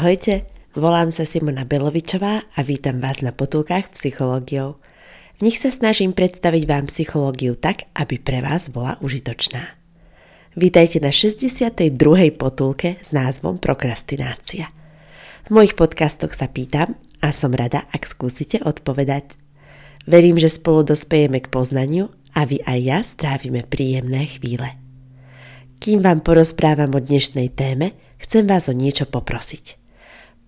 Ahojte, volám sa Simona Belovičová a vítam vás na potulkách psychológiou. V nich sa snažím predstaviť vám psychológiu tak, aby pre vás bola užitočná. Vítajte na 62. potulke s názvom Prokrastinácia. V mojich podcastoch sa pýtam a som rada, ak skúsite odpovedať. Verím, že spolu dospejeme k poznaniu a vy aj ja strávime príjemné chvíle. Kým vám porozprávam o dnešnej téme, chcem vás o niečo poprosiť.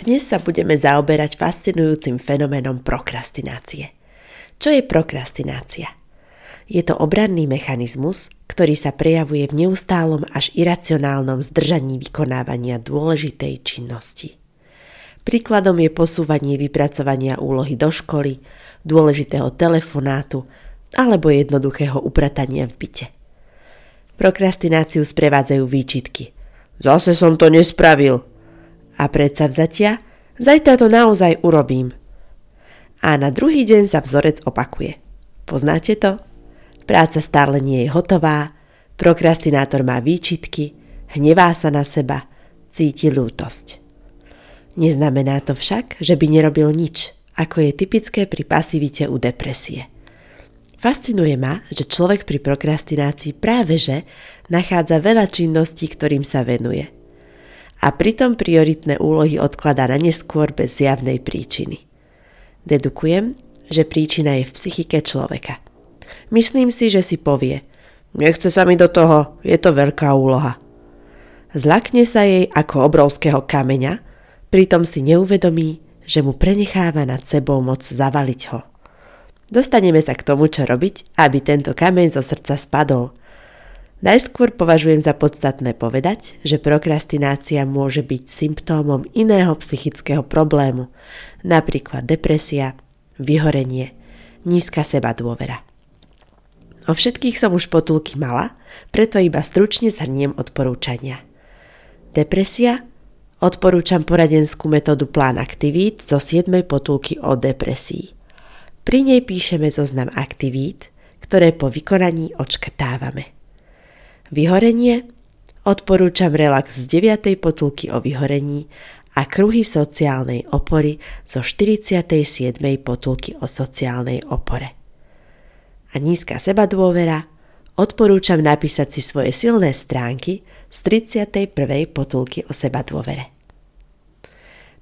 Dnes sa budeme zaoberať fascinujúcim fenoménom prokrastinácie. Čo je prokrastinácia? Je to obranný mechanizmus, ktorý sa prejavuje v neustálom až iracionálnom zdržaní vykonávania dôležitej činnosti. Príkladom je posúvanie vypracovania úlohy do školy, dôležitého telefonátu alebo jednoduchého upratania v byte. Prokrastináciu sprevádzajú výčitky. Zase som to nespravil, a vzatia, zajtra to naozaj urobím. A na druhý deň sa vzorec opakuje. Poznáte to? Práca stále nie je hotová, prokrastinátor má výčitky, hnevá sa na seba, cíti lútosť. Neznamená to však, že by nerobil nič, ako je typické pri pasivite u depresie. Fascinuje ma, že človek pri prokrastinácii práve že nachádza veľa činností, ktorým sa venuje – a pritom prioritné úlohy odkladá na neskôr bez zjavnej príčiny. Dedukujem, že príčina je v psychike človeka. Myslím si, že si povie, nechce sa mi do toho, je to veľká úloha. Zlakne sa jej ako obrovského kameňa, pritom si neuvedomí, že mu prenecháva nad sebou moc zavaliť ho. Dostaneme sa k tomu, čo robiť, aby tento kameň zo srdca spadol – Najskôr považujem za podstatné povedať, že prokrastinácia môže byť symptómom iného psychického problému, napríklad depresia, vyhorenie, nízka seba dôvera. O všetkých som už potulky mala, preto iba stručne zhrniem odporúčania. Depresia? Odporúčam poradenskú metódu plán aktivít zo 7. potulky o depresii. Pri nej píšeme zoznam aktivít, ktoré po vykonaní odškrtávame. Vyhorenie? Odporúčam relax z 9. potulky o vyhorení a kruhy sociálnej opory zo 47. potulky o sociálnej opore. A nízka seba dôvera? Odporúčam napísať si svoje silné stránky z 31. potulky o seba dôvere.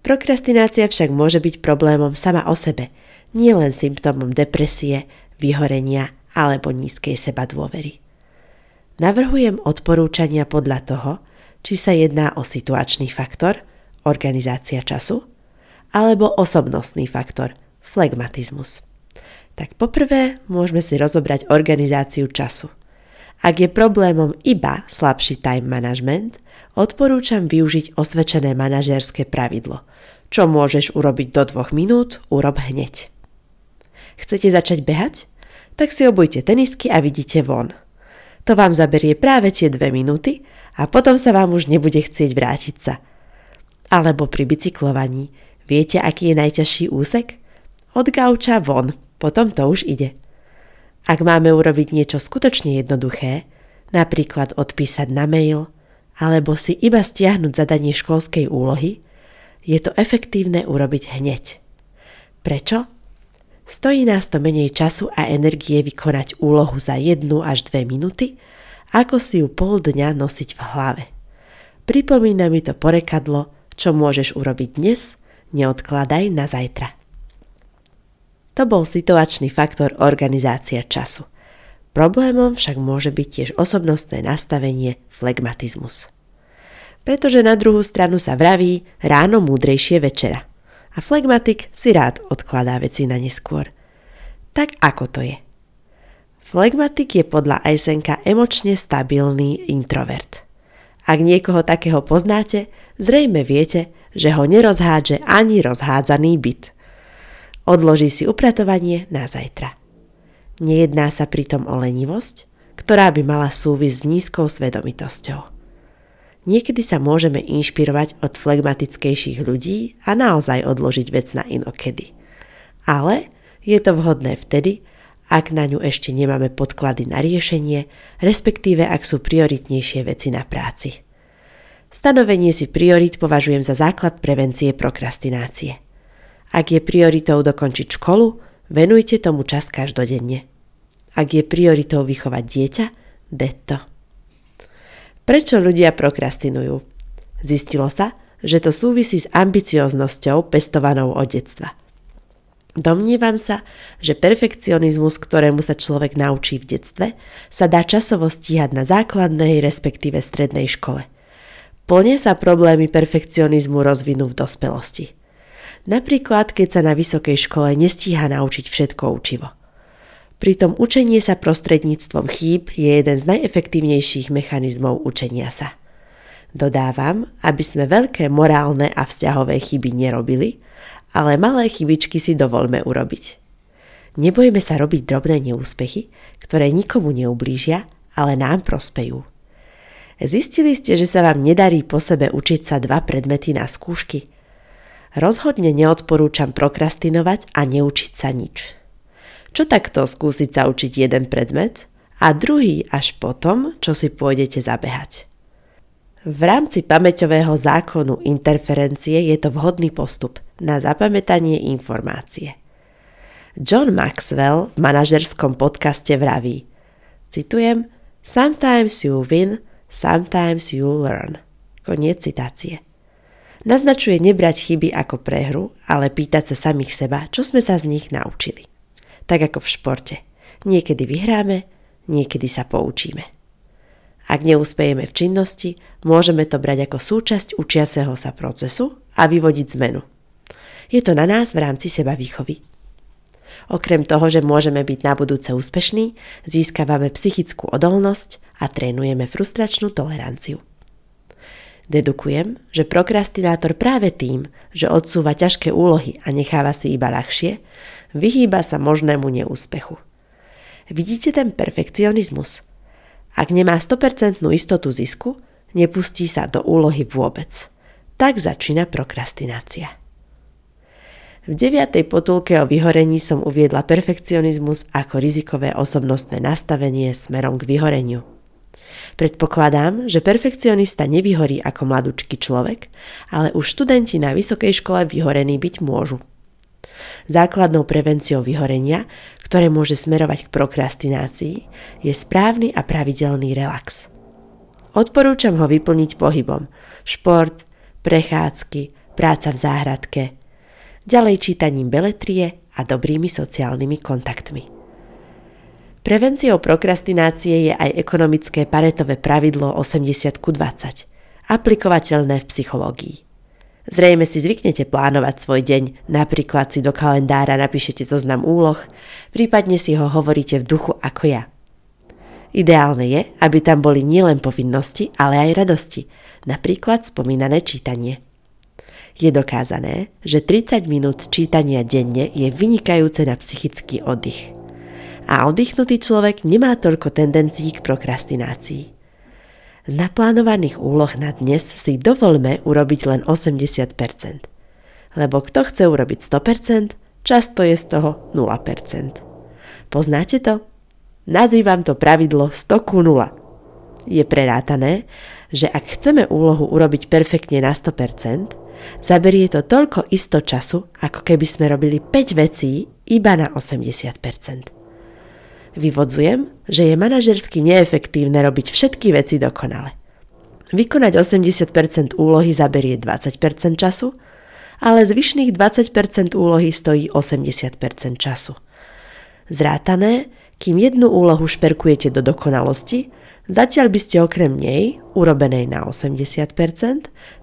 Prokrastinácia však môže byť problémom sama o sebe, nielen symptómom depresie, vyhorenia alebo nízkej seba dôvery. Navrhujem odporúčania podľa toho, či sa jedná o situačný faktor, organizácia času, alebo osobnostný faktor, flegmatizmus. Tak poprvé môžeme si rozobrať organizáciu času. Ak je problémom iba slabší time management, odporúčam využiť osvedčené manažerské pravidlo. Čo môžeš urobiť do dvoch minút, urob hneď. Chcete začať behať? Tak si obujte tenisky a vidíte von – to vám zaberie práve tie dve minúty a potom sa vám už nebude chcieť vrátiť sa. Alebo pri bicyklovaní. Viete, aký je najťažší úsek? Od gauča von, potom to už ide. Ak máme urobiť niečo skutočne jednoduché, napríklad odpísať na mail, alebo si iba stiahnuť zadanie školskej úlohy, je to efektívne urobiť hneď. Prečo? Stojí nás to menej času a energie vykonať úlohu za jednu až dve minúty, ako si ju pol dňa nosiť v hlave. Pripomína mi to porekadlo, čo môžeš urobiť dnes, neodkladaj na zajtra. To bol situačný faktor organizácia času. Problémom však môže byť tiež osobnostné nastavenie flegmatizmus. Pretože na druhú stranu sa vraví ráno múdrejšie večera a flegmatik si rád odkladá veci na neskôr. Tak ako to je? Flegmatik je podľa Eisenka emočne stabilný introvert. Ak niekoho takého poznáte, zrejme viete, že ho nerozhádže ani rozhádzaný byt. Odloží si upratovanie na zajtra. Nejedná sa pritom o lenivosť, ktorá by mala súvisť s nízkou svedomitosťou. Niekedy sa môžeme inšpirovať od flegmatickejších ľudí a naozaj odložiť vec na inokedy. Ale je to vhodné vtedy, ak na ňu ešte nemáme podklady na riešenie, respektíve ak sú prioritnejšie veci na práci. Stanovenie si priorit považujem za základ prevencie prokrastinácie. Ak je prioritou dokončiť školu, venujte tomu čas každodenne. Ak je prioritou vychovať dieťa, detto. Prečo ľudia prokrastinujú? Zistilo sa, že to súvisí s ambicioznosťou pestovanou od detstva – Domnievam sa, že perfekcionizmus, ktorému sa človek naučí v detstve, sa dá časovo stíhať na základnej, respektíve strednej škole. Plne sa problémy perfekcionizmu rozvinú v dospelosti. Napríklad, keď sa na vysokej škole nestíha naučiť všetko učivo. Pritom učenie sa prostredníctvom chýb je jeden z najefektívnejších mechanizmov učenia sa. Dodávam, aby sme veľké morálne a vzťahové chyby nerobili, ale malé chybičky si dovolme urobiť. Nebojme sa robiť drobné neúspechy, ktoré nikomu neublížia, ale nám prospejú. Zistili ste, že sa vám nedarí po sebe učiť sa dva predmety na skúšky? Rozhodne neodporúčam prokrastinovať a neučiť sa nič. Čo takto skúsiť sa učiť jeden predmet a druhý až potom, čo si pôjdete zabehať? V rámci pamäťového zákonu interferencie je to vhodný postup na zapamätanie informácie. John Maxwell v manažerskom podcaste vraví, citujem, Sometimes you win, sometimes you learn. Koniec citácie. Naznačuje nebrať chyby ako prehru, ale pýtať sa samých seba, čo sme sa z nich naučili. Tak ako v športe. Niekedy vyhráme, niekedy sa poučíme. Ak neúspejeme v činnosti, môžeme to brať ako súčasť učiaceho sa procesu a vyvodiť zmenu. Je to na nás v rámci seba výchovy. Okrem toho, že môžeme byť na budúce úspešní, získavame psychickú odolnosť a trénujeme frustračnú toleranciu. Dedukujem, že prokrastinátor práve tým, že odsúva ťažké úlohy a necháva si iba ľahšie, vyhýba sa možnému neúspechu. Vidíte ten perfekcionizmus – ak nemá 100% istotu zisku, nepustí sa do úlohy vôbec. Tak začína prokrastinácia. V deviatej potulke o vyhorení som uviedla perfekcionizmus ako rizikové osobnostné nastavenie smerom k vyhoreniu. Predpokladám, že perfekcionista nevyhorí ako mladúčky človek, ale už študenti na vysokej škole vyhorení byť môžu. Základnou prevenciou vyhorenia, ktoré môže smerovať k prokrastinácii, je správny a pravidelný relax. Odporúčam ho vyplniť pohybom, šport, prechádzky, práca v záhradke, ďalej čítaním beletrie a dobrými sociálnymi kontaktmi. Prevenciou prokrastinácie je aj ekonomické paretové pravidlo 80 20, aplikovateľné v psychológii. Zrejme si zvyknete plánovať svoj deň, napríklad si do kalendára napíšete zoznam úloh, prípadne si ho hovoríte v duchu ako ja. Ideálne je, aby tam boli nielen povinnosti, ale aj radosti, napríklad spomínané čítanie. Je dokázané, že 30 minút čítania denne je vynikajúce na psychický oddych. A oddychnutý človek nemá toľko tendencií k prokrastinácii. Z naplánovaných úloh na dnes si dovolme urobiť len 80%. Lebo kto chce urobiť 100%, často je z toho 0%. Poznáte to? Nazývam to pravidlo 100 ku 0. Je prerátané, že ak chceme úlohu urobiť perfektne na 100%, zaberie to toľko isto času, ako keby sme robili 5 vecí iba na 80%. Vyvodzujem, že je manažersky neefektívne robiť všetky veci dokonale. Vykonať 80% úlohy zaberie 20% času, ale zvyšných 20% úlohy stojí 80% času. Zrátané, kým jednu úlohu šperkujete do dokonalosti, zatiaľ by ste okrem nej, urobenej na 80%,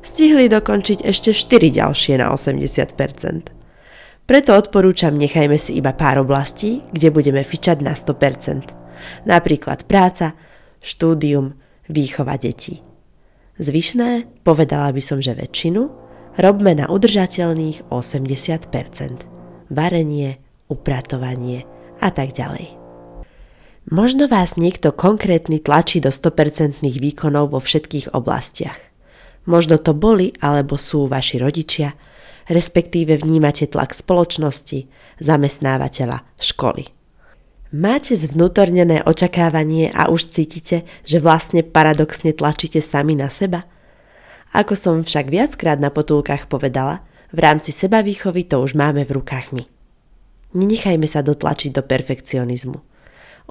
stihli dokončiť ešte 4 ďalšie na 80%. Preto odporúčam nechajme si iba pár oblastí, kde budeme fičať na 100%. Napríklad práca, štúdium, výchova detí. Zvyšné, povedala by som, že väčšinu, robme na udržateľných 80%. Varenie, upratovanie a tak ďalej. Možno vás niekto konkrétny tlačí do 100% výkonov vo všetkých oblastiach. Možno to boli alebo sú vaši rodičia, respektíve vnímate tlak spoločnosti, zamestnávateľa, školy. Máte zvnútornené očakávanie a už cítite, že vlastne paradoxne tlačíte sami na seba? Ako som však viackrát na potulkách povedala, v rámci seba výchovy to už máme v rukách my. Nenechajme sa dotlačiť do perfekcionizmu.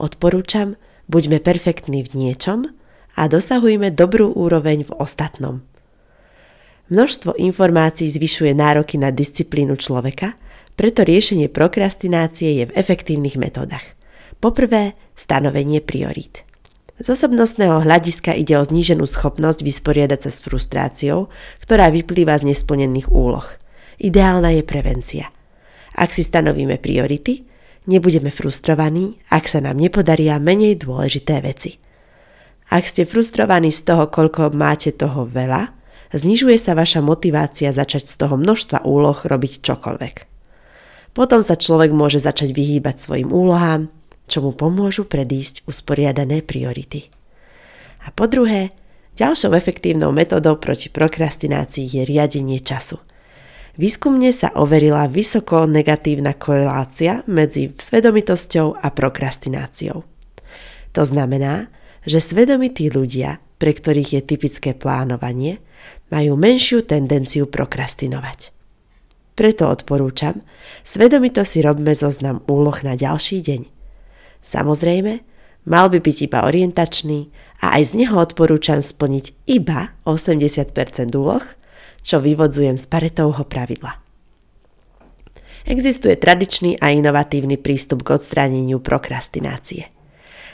Odporúčam, buďme perfektní v niečom a dosahujme dobrú úroveň v ostatnom. Množstvo informácií zvyšuje nároky na disciplínu človeka, preto riešenie prokrastinácie je v efektívnych metodách. Poprvé, stanovenie priorít. Z osobnostného hľadiska ide o zníženú schopnosť vysporiadať sa s frustráciou, ktorá vyplýva z nesplnených úloh. Ideálna je prevencia. Ak si stanovíme priority, Nebudeme frustrovaní, ak sa nám nepodaria menej dôležité veci. Ak ste frustrovaní z toho, koľko máte toho veľa, znižuje sa vaša motivácia začať z toho množstva úloh robiť čokoľvek. Potom sa človek môže začať vyhýbať svojim úlohám, čo mu pomôžu predísť usporiadané priority. A po druhé, ďalšou efektívnou metodou proti prokrastinácii je riadenie času – Výskumne sa overila vysoko negatívna korelácia medzi svedomitosťou a prokrastináciou. To znamená, že svedomití ľudia, pre ktorých je typické plánovanie, majú menšiu tendenciu prokrastinovať. Preto odporúčam, svedomito si robme zoznam úloh na ďalší deň. Samozrejme, mal by byť iba orientačný a aj z neho odporúčam splniť iba 80% úloh, čo vyvodzujem z Paretovho pravidla. Existuje tradičný a inovatívny prístup k odstráneniu prokrastinácie.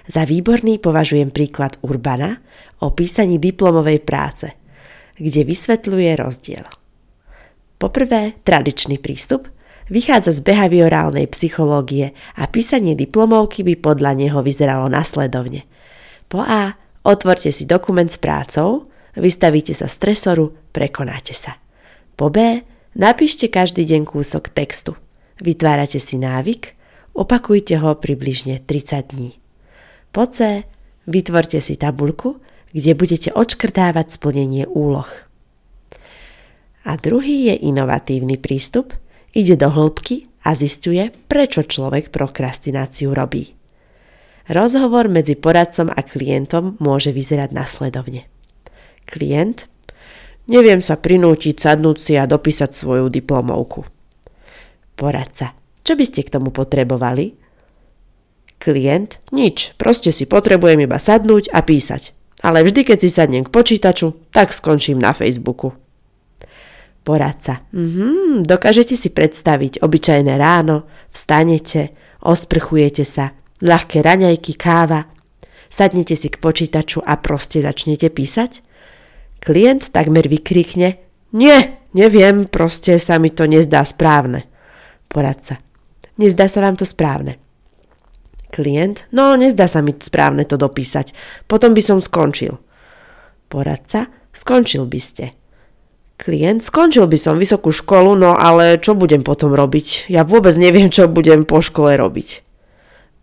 Za výborný považujem príklad Urbana o písaní diplomovej práce, kde vysvetľuje rozdiel. Poprvé, tradičný prístup vychádza z behaviorálnej psychológie a písanie diplomovky by podľa neho vyzeralo nasledovne. Po A. Otvorte si dokument s prácou, vystavíte sa stresoru, prekonáte sa. Po B, napíšte každý deň kúsok textu. Vytvárate si návyk, opakujte ho približne 30 dní. Po C, vytvorte si tabulku, kde budete odškrtávať splnenie úloh. A druhý je inovatívny prístup, ide do hĺbky a zistuje, prečo človek prokrastináciu robí. Rozhovor medzi poradcom a klientom môže vyzerať nasledovne. Klient. Neviem sa prinútiť sadnúť si a dopísať svoju diplomovku. Poradca. Čo by ste k tomu potrebovali? Klient. Nič, proste si potrebujem iba sadnúť a písať. Ale vždy, keď si sadnem k počítaču, tak skončím na Facebooku. Poradca. Mhm, dokážete si predstaviť obyčajné ráno, vstanete, osprchujete sa, ľahké raňajky, káva, sadnete si k počítaču a proste začnete písať? Klient takmer vykrikne Nie, neviem, proste sa mi to nezdá správne. Poradca. Nezdá sa vám to správne. Klient. No, nezdá sa mi správne to dopísať. Potom by som skončil. Poradca. Skončil by ste. Klient. Skončil by som vysokú školu, no ale čo budem potom robiť? Ja vôbec neviem, čo budem po škole robiť.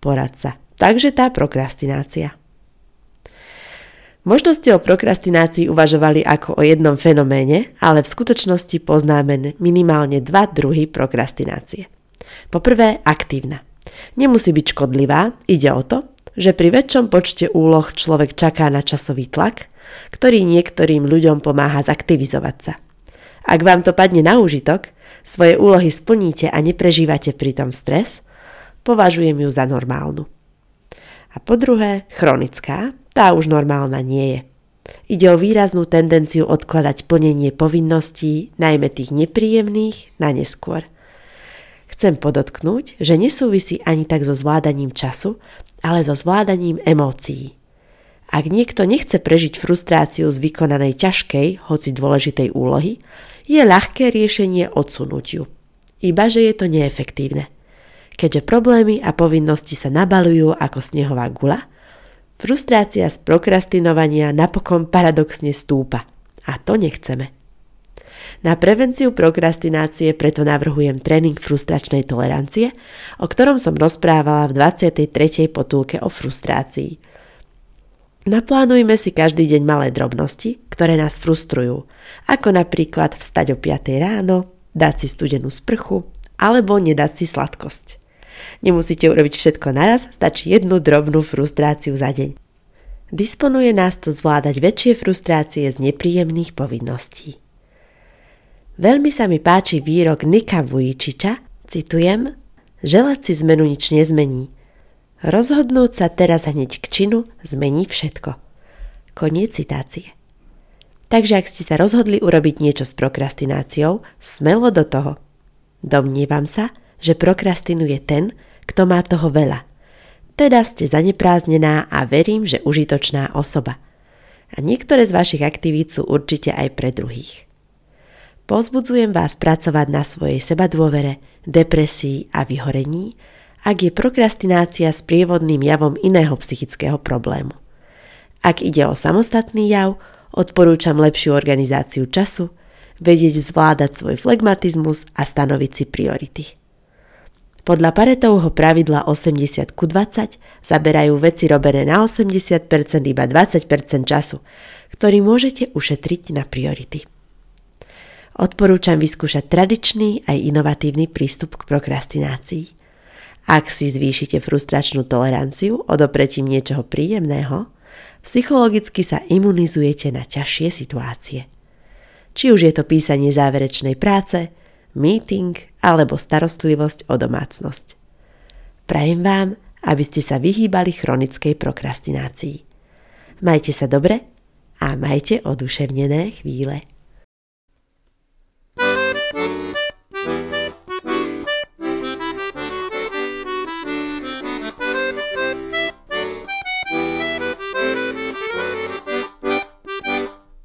Poradca. Takže tá prokrastinácia. Možno ste o prokrastinácii uvažovali ako o jednom fenoméne, ale v skutočnosti poznáme minimálne dva druhy prokrastinácie. Poprvé, aktívna. Nemusí byť škodlivá, ide o to, že pri väčšom počte úloh človek čaká na časový tlak, ktorý niektorým ľuďom pomáha zaktivizovať sa. Ak vám to padne na úžitok, svoje úlohy splníte a neprežívate pritom stres, považujem ju za normálnu. A po druhé, chronická, tá už normálna nie je. Ide o výraznú tendenciu odkladať plnenie povinností, najmä tých nepríjemných, na neskôr. Chcem podotknúť, že nesúvisí ani tak so zvládaním času, ale so zvládaním emócií. Ak niekto nechce prežiť frustráciu z vykonanej ťažkej, hoci dôležitej úlohy, je ľahké riešenie odsunúť ju. Iba, že je to neefektívne. keďže problémy a povinnosti sa nabalujú ako snehová gula, frustrácia z prokrastinovania napokon paradoxne stúpa. A to nechceme. Na prevenciu prokrastinácie preto navrhujem tréning frustračnej tolerancie, o ktorom som rozprávala v 23. potulke o frustrácii. Naplánujme si každý deň malé drobnosti, ktoré nás frustrujú, ako napríklad vstať o 5 ráno, dať si studenú sprchu alebo nedať si sladkosť. Nemusíte urobiť všetko naraz, stačí jednu drobnú frustráciu za deň. Disponuje nás to zvládať väčšie frustrácie z nepríjemných povinností. Veľmi sa mi páči výrok Nika Vujčiča, citujem, želať si zmenu nič nezmení. Rozhodnúť sa teraz hneď k činu zmení všetko. Koniec citácie. Takže ak ste sa rozhodli urobiť niečo s prokrastináciou, smelo do toho. Domnievam sa, že prokrastinuje ten, kto má toho veľa. Teda ste zanepráznená a verím, že užitočná osoba. A niektoré z vašich aktivít sú určite aj pre druhých. Pozbudzujem vás pracovať na svojej sebadôvere, depresii a vyhorení, ak je prokrastinácia s prievodným javom iného psychického problému. Ak ide o samostatný jav, odporúčam lepšiu organizáciu času, vedieť zvládať svoj flegmatizmus a stanoviť si priority. Podľa Paretovho pravidla 80 ku 20 zaberajú veci robené na 80% iba 20% času, ktorý môžete ušetriť na priority. Odporúčam vyskúšať tradičný aj inovatívny prístup k prokrastinácii. Ak si zvýšite frustračnú toleranciu odopretím niečoho príjemného, psychologicky sa imunizujete na ťažšie situácie. Či už je to písanie záverečnej práce, meeting alebo starostlivosť o domácnosť. Prajem vám, aby ste sa vyhýbali chronickej prokrastinácii. Majte sa dobre a majte oduševnené chvíle.